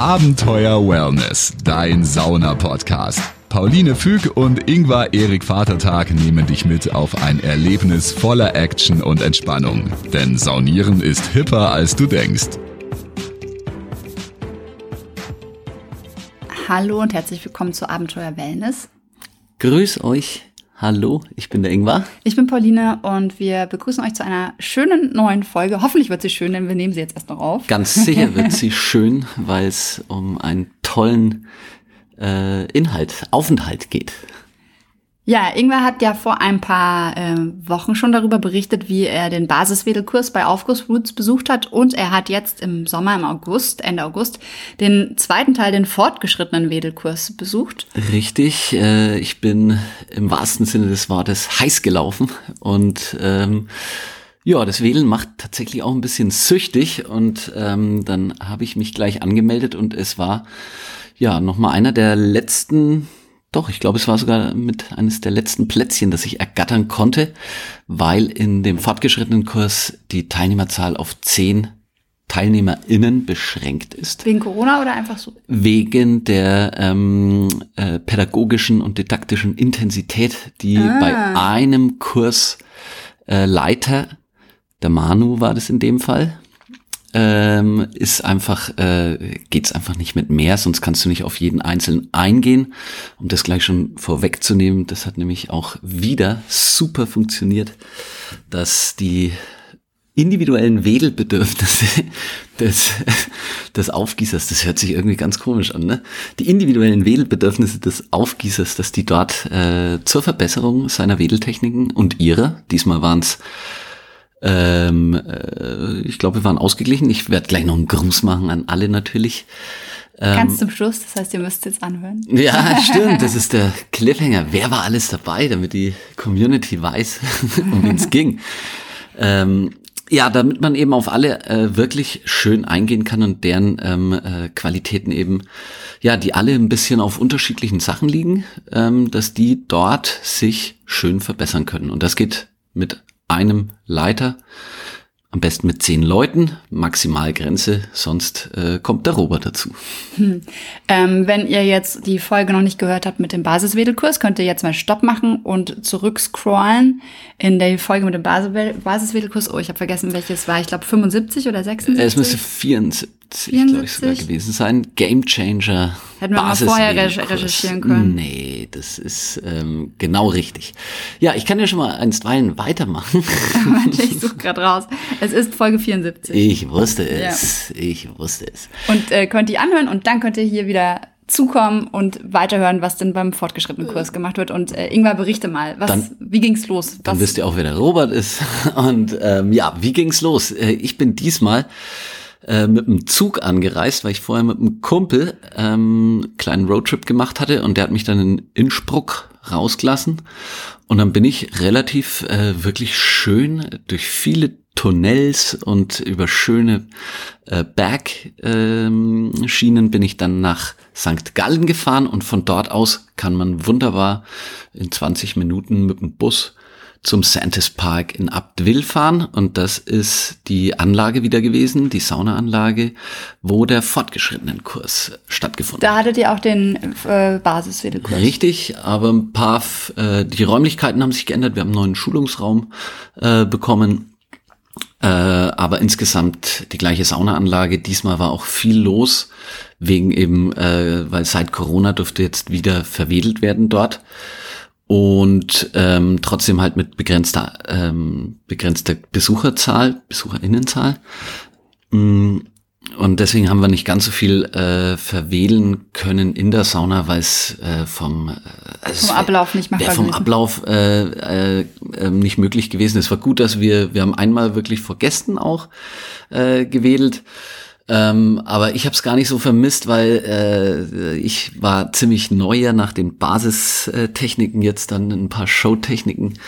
Abenteuer Wellness, dein Sauna-Podcast. Pauline Füg und Ingvar Erik Vatertag nehmen dich mit auf ein Erlebnis voller Action und Entspannung. Denn Saunieren ist hipper, als du denkst. Hallo und herzlich willkommen zu Abenteuer Wellness. Grüß euch. Hallo, ich bin der Ingvar. Ich bin Pauline und wir begrüßen euch zu einer schönen neuen Folge. Hoffentlich wird sie schön, denn wir nehmen sie jetzt erst noch auf. Ganz sicher wird sie schön, weil es um einen tollen äh, Inhalt, Aufenthalt geht. Ja, Ingwer hat ja vor ein paar äh, Wochen schon darüber berichtet, wie er den Basiswedelkurs bei Aufguss Roots besucht hat. Und er hat jetzt im Sommer, im August, Ende August, den zweiten Teil, den fortgeschrittenen Wedelkurs besucht. Richtig, äh, ich bin im wahrsten Sinne des Wortes heiß gelaufen. Und ähm, ja, das Wedeln macht tatsächlich auch ein bisschen süchtig. Und ähm, dann habe ich mich gleich angemeldet und es war ja nochmal einer der letzten doch, ich glaube, es war sogar mit eines der letzten Plätzchen, das ich ergattern konnte, weil in dem fortgeschrittenen Kurs die Teilnehmerzahl auf zehn TeilnehmerInnen beschränkt ist. Wegen Corona oder einfach so? Wegen der ähm, äh, pädagogischen und didaktischen Intensität, die ah. bei einem Kursleiter, äh, Leiter, der Manu war das in dem Fall, ähm, ist einfach, äh, geht's einfach nicht mit mehr, sonst kannst du nicht auf jeden Einzelnen eingehen. Um das gleich schon vorwegzunehmen, das hat nämlich auch wieder super funktioniert, dass die individuellen Wedelbedürfnisse des, des Aufgießers, das hört sich irgendwie ganz komisch an, ne? Die individuellen Wedelbedürfnisse des Aufgießers, dass die dort äh, zur Verbesserung seiner Wedeltechniken und ihrer, diesmal waren es ähm, äh, ich glaube, wir waren ausgeglichen. Ich werde gleich noch einen Gruß machen an alle natürlich. Ähm, Ganz zum Schluss, das heißt, ihr müsst jetzt anhören. Ja, stimmt, das ist der Cliffhanger. Wer war alles dabei, damit die Community weiß, um wen es ging? Ähm, ja, damit man eben auf alle äh, wirklich schön eingehen kann und deren ähm, äh, Qualitäten eben, ja, die alle ein bisschen auf unterschiedlichen Sachen liegen, ähm, dass die dort sich schön verbessern können. Und das geht mit einem Leiter, am besten mit zehn Leuten, Maximalgrenze, sonst äh, kommt der Robert dazu. Hm. Ähm, wenn ihr jetzt die Folge noch nicht gehört habt mit dem Basiswedelkurs, könnt ihr jetzt mal Stopp machen und zurückscrollen in der Folge mit dem Basiswedelkurs. Oh, ich habe vergessen, welches war. Ich glaube 75 oder 76? Es müsste 74, 74? glaube ich sogar gewesen sein. Game Changer. Hätten wir mal vorher recherchieren können. Nee, das ist ähm, genau richtig. Ja, ich kann ja schon mal einstweilen weitermachen. ich suche gerade raus. Es ist Folge 74. Ich wusste es. Ja. Ich wusste es. Und äh, könnt ihr anhören und dann könnt ihr hier wieder zukommen und weiterhören, was denn beim fortgeschrittenen Kurs gemacht wird. Und äh, Ingwer, berichte mal, was, dann, wie ging's los? Was? Dann wisst ihr auch, wer der Robert ist. Und ähm, ja, wie ging's los? Äh, ich bin diesmal äh, mit dem Zug angereist, weil ich vorher mit einem Kumpel ähm, kleinen Roadtrip gemacht hatte und der hat mich dann in Innsbruck rausgelassen und dann bin ich relativ äh, wirklich schön durch viele Tunnels und über schöne äh, Bergschienen ähm, bin ich dann nach St. Gallen gefahren und von dort aus kann man wunderbar in 20 Minuten mit dem Bus zum Santis Park in Abtwil fahren und das ist die Anlage wieder gewesen, die Saunaanlage, wo der fortgeschrittenen Kurs stattgefunden hat. Da hattet ihr auch den äh, Basiswedelkurs. Richtig, aber ein paar, äh, die Räumlichkeiten haben sich geändert, wir haben einen neuen Schulungsraum äh, bekommen, äh, aber insgesamt die gleiche Saunaanlage. Diesmal war auch viel los, wegen eben, äh, weil seit Corona durfte jetzt wieder verwedelt werden dort und ähm, trotzdem halt mit begrenzter ähm, begrenzter Besucherzahl, Besucherinnenzahl. Mm, und deswegen haben wir nicht ganz so viel äh, verwählen können in der Sauna, weil es äh, vom, äh, also vom Ablauf nicht machbar vom Ablauf äh, äh, äh, nicht möglich gewesen. Es war gut, dass wir wir haben einmal wirklich vor Gästen auch äh, gewedelt ähm, aber ich habe es gar nicht so vermisst, weil äh, ich war ziemlich neuer nach den Basistechniken, jetzt dann ein paar Showtechniken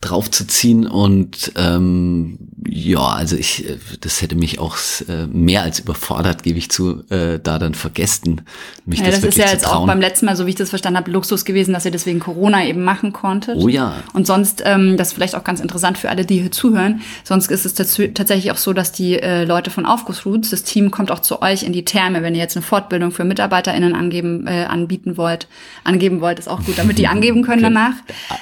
draufzuziehen und ähm, ja, also ich, äh, das hätte mich auch äh, mehr als überfordert, gebe ich zu, äh, da dann vergessen, mich ja, das, das ist ja jetzt auch beim letzten Mal, so wie ich das verstanden habe, Luxus gewesen, dass ihr deswegen Corona eben machen konntet. Oh ja. Und sonst, ähm, das ist vielleicht auch ganz interessant für alle, die hier zuhören, sonst ist es tats tatsächlich auch so, dass die äh, Leute von Aufgussroots, das Team kommt auch zu euch in die Therme, wenn ihr jetzt eine Fortbildung für MitarbeiterInnen angeben, äh, anbieten wollt, angeben wollt, ist auch gut, damit die angeben können danach.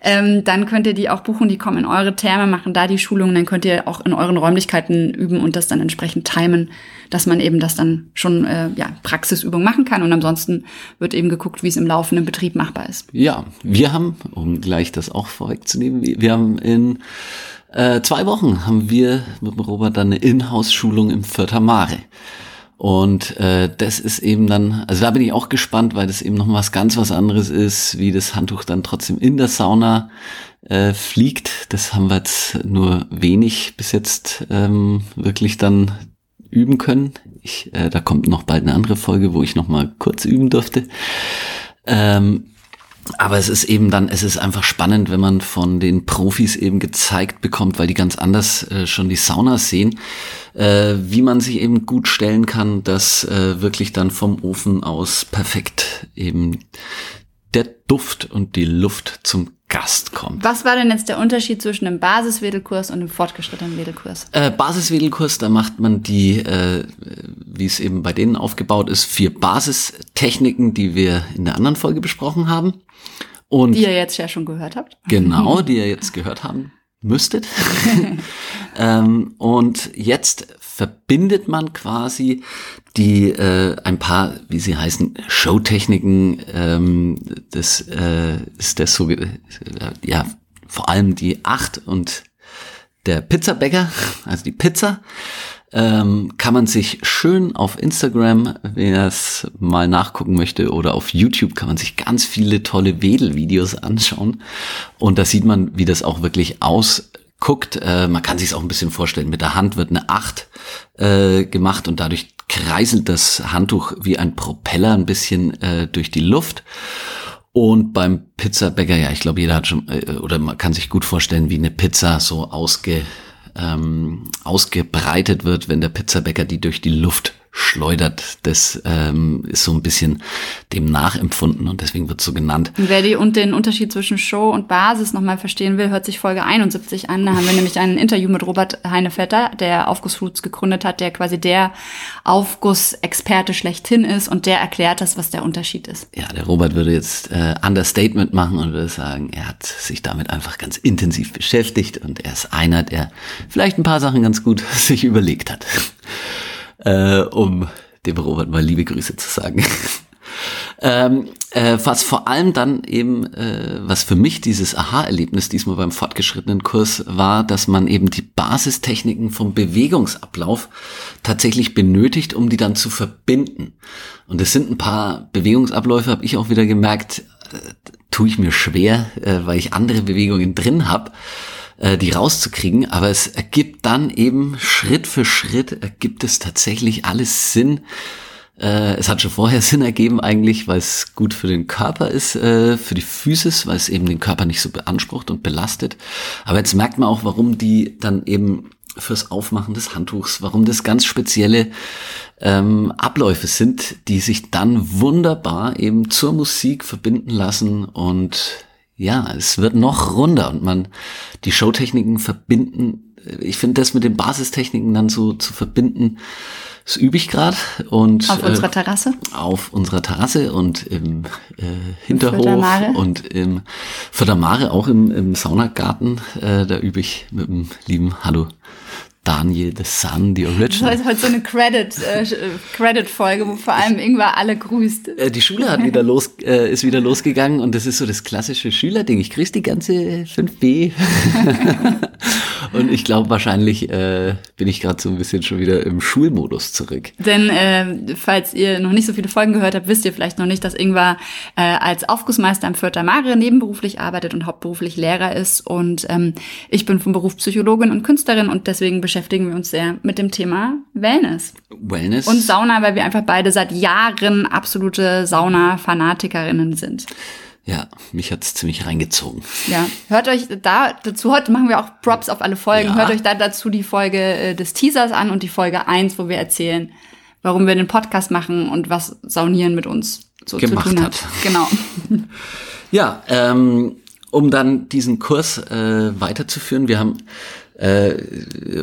Ähm, dann könnt ihr die auch buchen, die kommen in eure Therme, machen da die Schulung, dann könnt ihr auch in euren Räumlichkeiten üben und das dann entsprechend timen, dass man eben das dann schon äh, ja, Praxisübung machen kann. Und ansonsten wird eben geguckt, wie es im laufenden Betrieb machbar ist. Ja, wir haben, um gleich das auch vorwegzunehmen, wir wir haben in äh, zwei Wochen haben wir mit dem Robert dann eine Inhouse-Schulung im Vierter Mare. Und äh, das ist eben dann, also da bin ich auch gespannt, weil das eben noch was ganz was anderes ist, wie das Handtuch dann trotzdem in der Sauna äh, fliegt. Das haben wir jetzt nur wenig bis jetzt ähm, wirklich dann üben können. Ich, äh, da kommt noch bald eine andere Folge, wo ich noch mal kurz üben durfte. Ähm, aber es ist eben dann, es ist einfach spannend, wenn man von den Profis eben gezeigt bekommt, weil die ganz anders äh, schon die Saunas sehen, äh, wie man sich eben gut stellen kann, dass äh, wirklich dann vom Ofen aus perfekt eben der Duft und die Luft zum Gast kommt. Was war denn jetzt der Unterschied zwischen dem Basiswedelkurs und dem fortgeschrittenen Wedelkurs? Äh, Basiswedelkurs, da macht man die, äh, wie es eben bei denen aufgebaut ist, vier Basistechniken, die wir in der anderen Folge besprochen haben. Und Die ihr jetzt ja schon gehört habt. Genau, die ihr jetzt gehört haben müsstet. ähm, und jetzt verbindet man quasi die äh, ein paar, wie sie heißen, Showtechniken. Ähm, das äh, ist das so, äh, ja vor allem die Acht und der Pizzabäcker, also die Pizza. Ähm, kann man sich schön auf Instagram, wer es mal nachgucken möchte, oder auf YouTube kann man sich ganz viele tolle Wedelvideos anschauen. Und da sieht man, wie das auch wirklich ausguckt. Äh, man kann sich es auch ein bisschen vorstellen. Mit der Hand wird eine Acht äh, gemacht und dadurch kreiselt das Handtuch wie ein Propeller ein bisschen äh, durch die Luft. Und beim Pizzabäcker, ja, ich glaube, jeder hat schon, äh, oder man kann sich gut vorstellen, wie eine Pizza so ausge, ähm, ausgebreitet wird, wenn der Pizzabäcker die durch die Luft schleudert. Das ähm, ist so ein bisschen dem nachempfunden und deswegen wird so genannt. Und wer die und den Unterschied zwischen Show und Basis nochmal verstehen will, hört sich Folge 71 an. Da haben wir nämlich ein Interview mit Robert Heinevetter, der Aufgussroots gegründet hat, der quasi der Aufgussexperte schlechthin ist und der erklärt das, was der Unterschied ist. Ja, der Robert würde jetzt äh, Understatement machen und würde sagen, er hat sich damit einfach ganz intensiv beschäftigt und er ist einer, der vielleicht ein paar Sachen ganz gut sich überlegt hat äh, um dem Robert mal liebe Grüße zu sagen. ähm, äh, was vor allem dann eben, äh, was für mich dieses Aha-Erlebnis diesmal beim fortgeschrittenen Kurs war, dass man eben die Basistechniken vom Bewegungsablauf tatsächlich benötigt, um die dann zu verbinden. Und es sind ein paar Bewegungsabläufe, habe ich auch wieder gemerkt, äh, tue ich mir schwer, äh, weil ich andere Bewegungen drin habe äh, die rauszukriegen, aber es ergibt dann eben Schritt für Schritt ergibt es tatsächlich alles Sinn. Äh, es hat schon vorher Sinn ergeben eigentlich, weil es gut für den Körper ist, äh, für die Physis, weil es eben den Körper nicht so beansprucht und belastet. Aber jetzt merkt man auch, warum die dann eben fürs Aufmachen des Handtuchs, warum das ganz spezielle ähm, Abläufe sind, die sich dann wunderbar eben zur Musik verbinden lassen und ja, es wird noch runder und man die Showtechniken verbinden. Ich finde das mit den Basistechniken dann so zu verbinden, das übe ich gerade und Auf unserer Terrasse? auf unserer Terrasse und im äh, Hinterhof Fördermare. und im Fördermare auch im, im Saunagarten. Äh, da übe ich mit dem lieben Hallo Daniel the Sun, die Das Original. ist heute so eine Credit, äh, Credit-Folge, wo vor allem Ingwer alle grüßt. Äh, Die Schule hat wieder los, äh, ist wieder losgegangen und das ist so das klassische Schülerding. Ich grüße die ganze 5b. und ich glaube, wahrscheinlich äh, bin ich gerade so ein bisschen schon wieder im Schulmodus zurück. Denn äh, falls ihr noch nicht so viele Folgen gehört habt, wisst ihr vielleicht noch nicht, dass Ingwer äh, als Aufgussmeister am Fürther Mare nebenberuflich arbeitet und hauptberuflich Lehrer ist. Und ähm, ich bin vom Beruf Psychologin und Künstlerin und deswegen beschäftigen wir uns sehr mit dem Thema Wellness Wellness. und Sauna, weil wir einfach beide seit Jahren absolute Sauna-Fanatikerinnen sind. Ja, mich hat's ziemlich reingezogen. Ja, hört euch da dazu, heute machen wir auch Props auf alle Folgen, Ja. hört euch da dazu die Folge äh, des Teasers an und die Folge 1, wo wir erzählen, warum wir den Podcast machen und was Saunieren mit uns so Gemacht zu tun hat. hat. Genau. Ja, ähm, um dann diesen Kurs äh, weiterzuführen, wir haben, äh,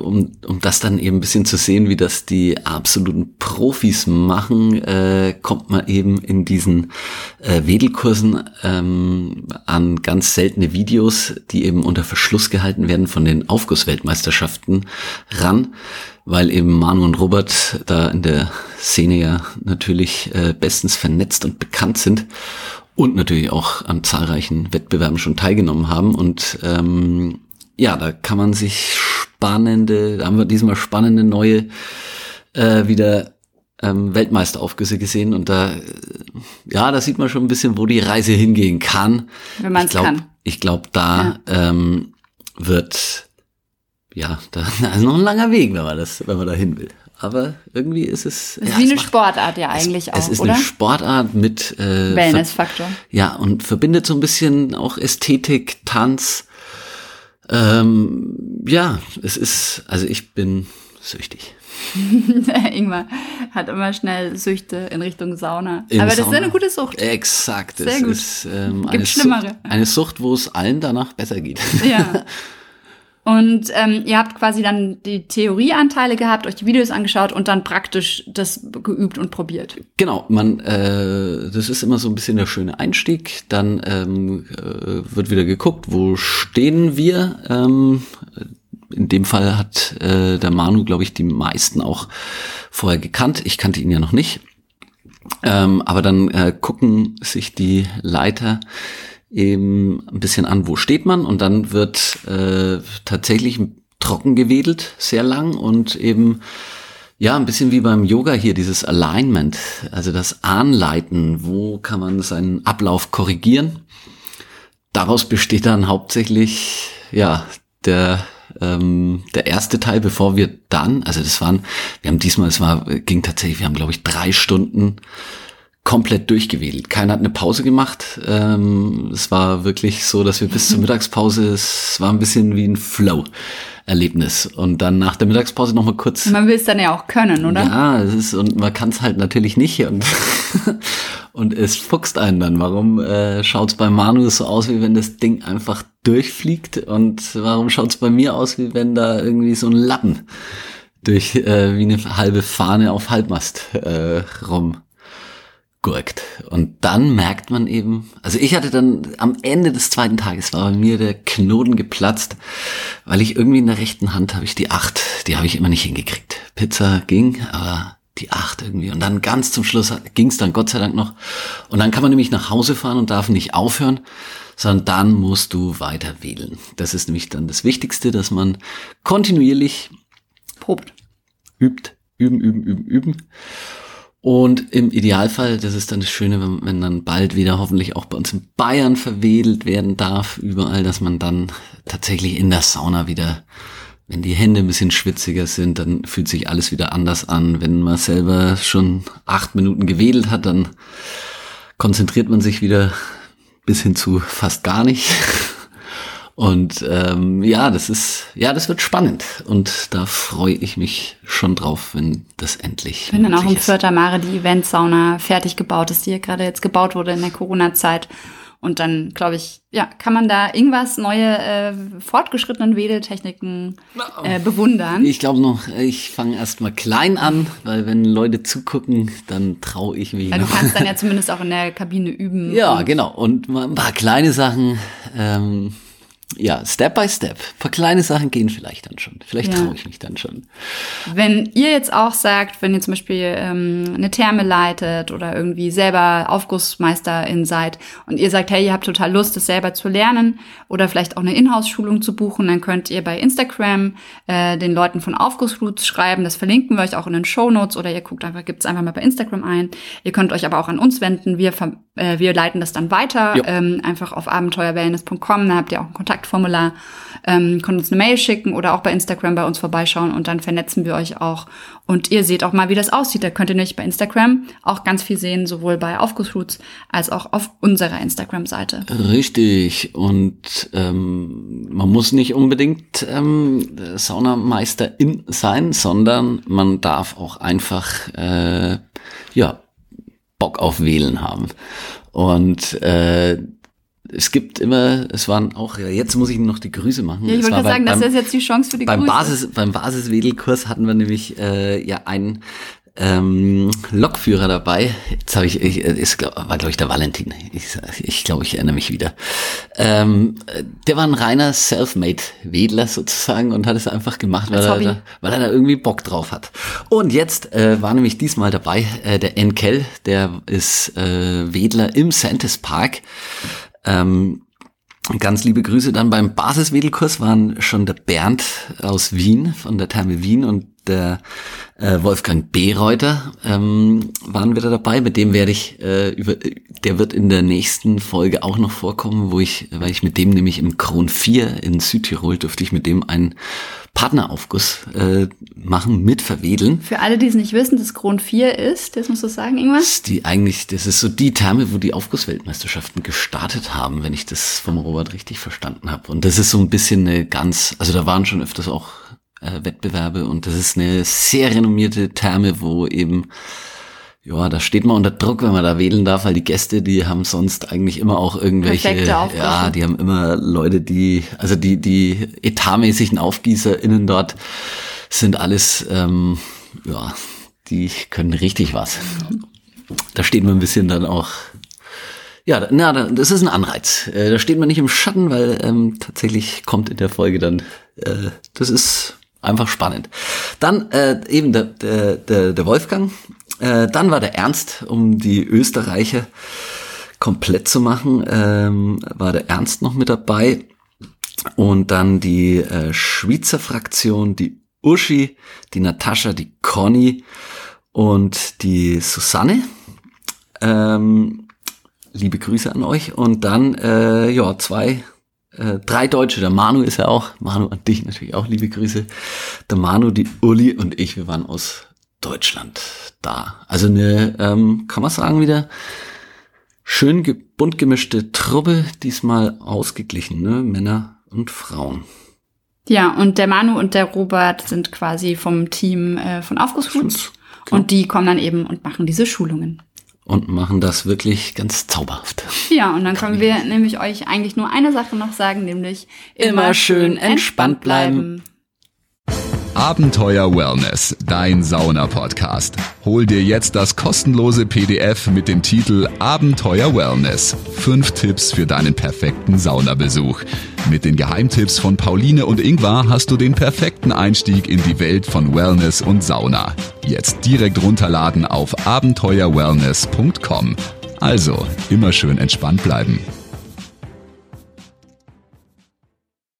um, um das dann eben ein bisschen zu sehen, wie das die absoluten Profis machen, äh, kommt man eben in diesen äh, Wedelkursen ähm, an ganz seltene Videos, die eben unter Verschluss gehalten werden von den Aufgussweltmeisterschaften ran, weil eben Manu und Robert da in der Szene ja natürlich äh, bestens vernetzt und bekannt sind und natürlich auch an zahlreichen Wettbewerben schon teilgenommen haben. Und ähm, ja, da kann man sich spannende, da haben wir diesmal spannende neue äh, wieder ähm, Weltmeisteraufgüsse gesehen und da, äh, ja, da sieht man schon ein bisschen, wo die Reise hingehen kann. Wenn Ich glaub- kann. Ich glaube, da ähm, wird, ja, da ist noch ein langer Weg, wenn man das, wenn man da hin will. Aber irgendwie ist es, Das ist ja, wie es eine macht- Sportart ja eigentlich auch, es ist oder? eine Sportart mit äh, Wellnessfaktor. ja, und verbindet so ein bisschen auch Ästhetik, Tanz. Ähm, ja, es ist, also ich bin süchtig. Ingmar hat immer schnell Süchte in Richtung Sauna. In Aber das ist Sauna. eine gute Sucht. Exakt. Sehr es gut. ist ähm, Gibt eine, Schlimmere. Sucht, eine Sucht, wo es allen danach besser geht. Ja. Und ähm, ihr habt quasi dann die Theorieanteile gehabt, euch die Videos angeschaut und dann praktisch das geübt und probiert. Genau, man, äh, das ist immer so ein bisschen der schöne Einstieg. Dann ähm, äh, wird wieder geguckt, wo stehen wir. Ähm, in dem Fall hat äh, der Manu, glaube ich, die meisten auch vorher gekannt. Ich kannte ihn ja noch nicht. Ähm, aber dann äh, gucken sich die Leiter eben ein bisschen an, wo steht man und dann wird äh, tatsächlich trocken gewedelt, sehr lang und eben ja, ein bisschen wie beim Yoga hier, dieses Alignment, also das Anleiten, wo kann man seinen Ablauf korrigieren. Daraus besteht dann hauptsächlich, ja, der, ähm, der erste Teil, bevor wir dann, also das waren, wir haben diesmal, es war, ging tatsächlich, wir haben glaube ich drei Stunden komplett durchgewedelt. Keiner hat eine Pause gemacht. Ähm, es war wirklich so, dass wir bis zur Mittagspause, es war ein bisschen wie ein Flow-Erlebnis. Und dann nach der Mittagspause nochmal kurz Man will es dann ja auch können, oder? ja, es ist, und man kann es halt natürlich nicht und, und es fuchst einen dann. Warum äh, schaut es bei Manu so aus, wie wenn das Ding einfach durchfliegt und warum schaut es bei mir aus, wie wenn da irgendwie so ein Lappen durch äh, wie eine halbe Fahne auf Halbmast äh, rum gurkt. Und dann merkt man eben, also ich hatte dann am Ende des zweiten Tages war bei mir der Knoten geplatzt, weil ich irgendwie in der rechten Hand habe ich die acht, die habe ich immer nicht hingekriegt. Pizza ging, aber die acht irgendwie. Und dann ganz zum Schluss ging es dann Gott sei Dank noch. Und dann kann man nämlich nach Hause fahren und darf nicht aufhören, sondern dann musst du weiter wählen. Das ist nämlich dann das Wichtigste, dass man kontinuierlich Probt. übt, üben, üben, üben, üben. Und im Idealfall, das ist dann das Schöne, wenn, wenn dann bald wieder hoffentlich auch bei uns in Bayern verwedelt werden darf, überall, dass man dann tatsächlich in der Sauna wieder, wenn die Hände ein bisschen schwitziger sind, dann fühlt sich alles wieder anders an. Wenn man selber schon acht Minuten gewedelt hat, dann konzentriert man sich wieder bis hin zu fast gar nicht. Und ähm, ja, das ist, ja, das wird spannend. Und da freue ich mich schon drauf, wenn das endlich. Wenn dann auch im. Vierter Mare die Eventsauna fertig gebaut ist, die ja gerade jetzt gebaut wurde in der Corona-Zeit. Und dann, glaube ich, ja, kann man da irgendwas neue äh, fortgeschrittenen Wedeltechniken äh, bewundern. Ich glaube noch, ich fange erst mal klein an, weil wenn Leute zugucken, dann traue ich mich. Ja, du noch. kannst dann ja zumindest auch in der Kabine üben. Ja, Und genau. Und mal ein paar kleine Sachen, ähm, ja, Step by Step. Ein paar kleine Sachen gehen vielleicht dann schon. Vielleicht Ja. traue ich mich dann schon. Wenn ihr jetzt auch sagt, wenn ihr zum Beispiel ähm, eine Therme leitet oder irgendwie selber Aufgussmeisterin seid und ihr sagt, hey, ihr habt total Lust, das selber zu lernen oder vielleicht auch eine Inhouse-Schulung zu buchen, dann könnt ihr bei Instagram äh, den Leuten von Aufgussroots schreiben. Das verlinken wir euch auch in den Show Notes oder ihr guckt einfach, gibt's einfach mal bei Instagram ein. Ihr könnt euch aber auch an uns wenden. Wir äh, wir leiten das dann weiter, ähm, einfach auf abenteuerwellness.com, da habt ihr auch ein Kontaktformular, ähm, könnt uns eine Mail schicken oder auch bei Instagram bei uns vorbeischauen und dann vernetzen wir euch auch. Und ihr seht auch mal, wie das aussieht. Da könnt ihr nämlich bei Instagram auch ganz viel sehen, sowohl bei Aufgussroots als auch auf unserer Instagram-Seite. Richtig. Und ähm, man muss nicht unbedingt ähm, Saunameisterin sein, sondern man darf auch einfach äh, ja Bock auf Wählen haben. Und äh, es gibt immer, es waren auch, jetzt muss ich noch die Grüße machen. Ja, ich wollte sagen, beim, das ist jetzt die Chance für die beim Grüße. Basis, beim Basiswedelkurs hatten wir nämlich äh, ja einen ähm, Lokführer dabei. Jetzt habe ich, ich ist, glaub, war glaube ich der Valentin. Ich, ich glaube, ich erinnere mich wieder. Ähm, der war ein reiner Selfmade-Wedler sozusagen und hat es einfach gemacht, weil er, da, weil er da irgendwie Bock drauf hat. Und jetzt äh, war nämlich diesmal dabei äh, der Enkel, der ist äh, Wedler im Santis Park. Ähm, Ganz liebe Grüße dann beim Basiswedelkurs waren schon der Bernd aus Wien von der Therme Wien und der äh, Wolfgang Bereuter ähm, waren wieder dabei. Mit dem werde ich äh, über, der wird in der nächsten Folge auch noch vorkommen, wo ich, weil ich mit dem nämlich im Kron 4 in Südtirol durfte ich mit dem einen Partneraufguss äh, machen mit Verwedeln. Für alle, die es nicht wissen, das Kron 4 ist, das musst du sagen, irgendwas? Das ist die eigentlich, das ist so die Therme, wo die Aufgussweltmeisterschaften gestartet haben, wenn ich das vom Robert richtig verstanden habe. Und das ist so ein bisschen eine ganz, also da waren schon öfters auch äh, Wettbewerbe und das ist eine sehr renommierte Therme, wo eben ja, da steht man unter Druck, wenn man da wählen darf, weil die Gäste, die haben sonst eigentlich immer auch irgendwelche, ja, die haben immer Leute, die, also die, die etatmäßigen AufgießerInnen dort sind alles, ähm, ja, die können richtig was. Da steht man ein bisschen dann auch, ja, na, das ist ein Anreiz. Äh, da steht man nicht im Schatten, weil ähm, tatsächlich kommt in der Folge dann, äh, das ist einfach spannend. Dann äh, eben der, der, der, der Wolfgang, äh, dann war der Ernst, um die Österreicher komplett zu machen, ähm, war der Ernst noch mit dabei. Und dann die äh, Schweizer Fraktion, die Uschi, die Natascha, die Conny und die Susanne. Ähm, liebe Grüße an euch. Und dann, äh, ja, zwei, äh, drei Deutsche. Der Manu ist ja auch. Manu an dich natürlich auch, liebe Grüße. Der Manu, die Uli und ich, wir waren aus Deutschland da. Also eine, ähm, kann man sagen, wieder schön bunt gemischte Truppe, diesmal ausgeglichen, ne? Männer und Frauen. Ja, und der Manu und der Robert sind quasi vom Team äh, von Aufgussfoods. Und die kommen dann eben und machen diese Schulungen. Und machen das wirklich ganz zauberhaft. Ja, und dann können wir nämlich euch eigentlich nur eine Sache noch sagen, nämlich immer, immer schön entspannt bleiben. Abenteuer Wellness, dein Sauna-Podcast. Hol dir jetzt das kostenlose PDF mit dem Titel Abenteuer Wellness. Fünf Tipps für deinen perfekten Saunabesuch. Mit den Geheimtipps von Pauline und Ingvar hast du den perfekten Einstieg in die Welt von Wellness und Sauna. Jetzt direkt runterladen auf abenteuerwellness.com. Also, immer schön entspannt bleiben.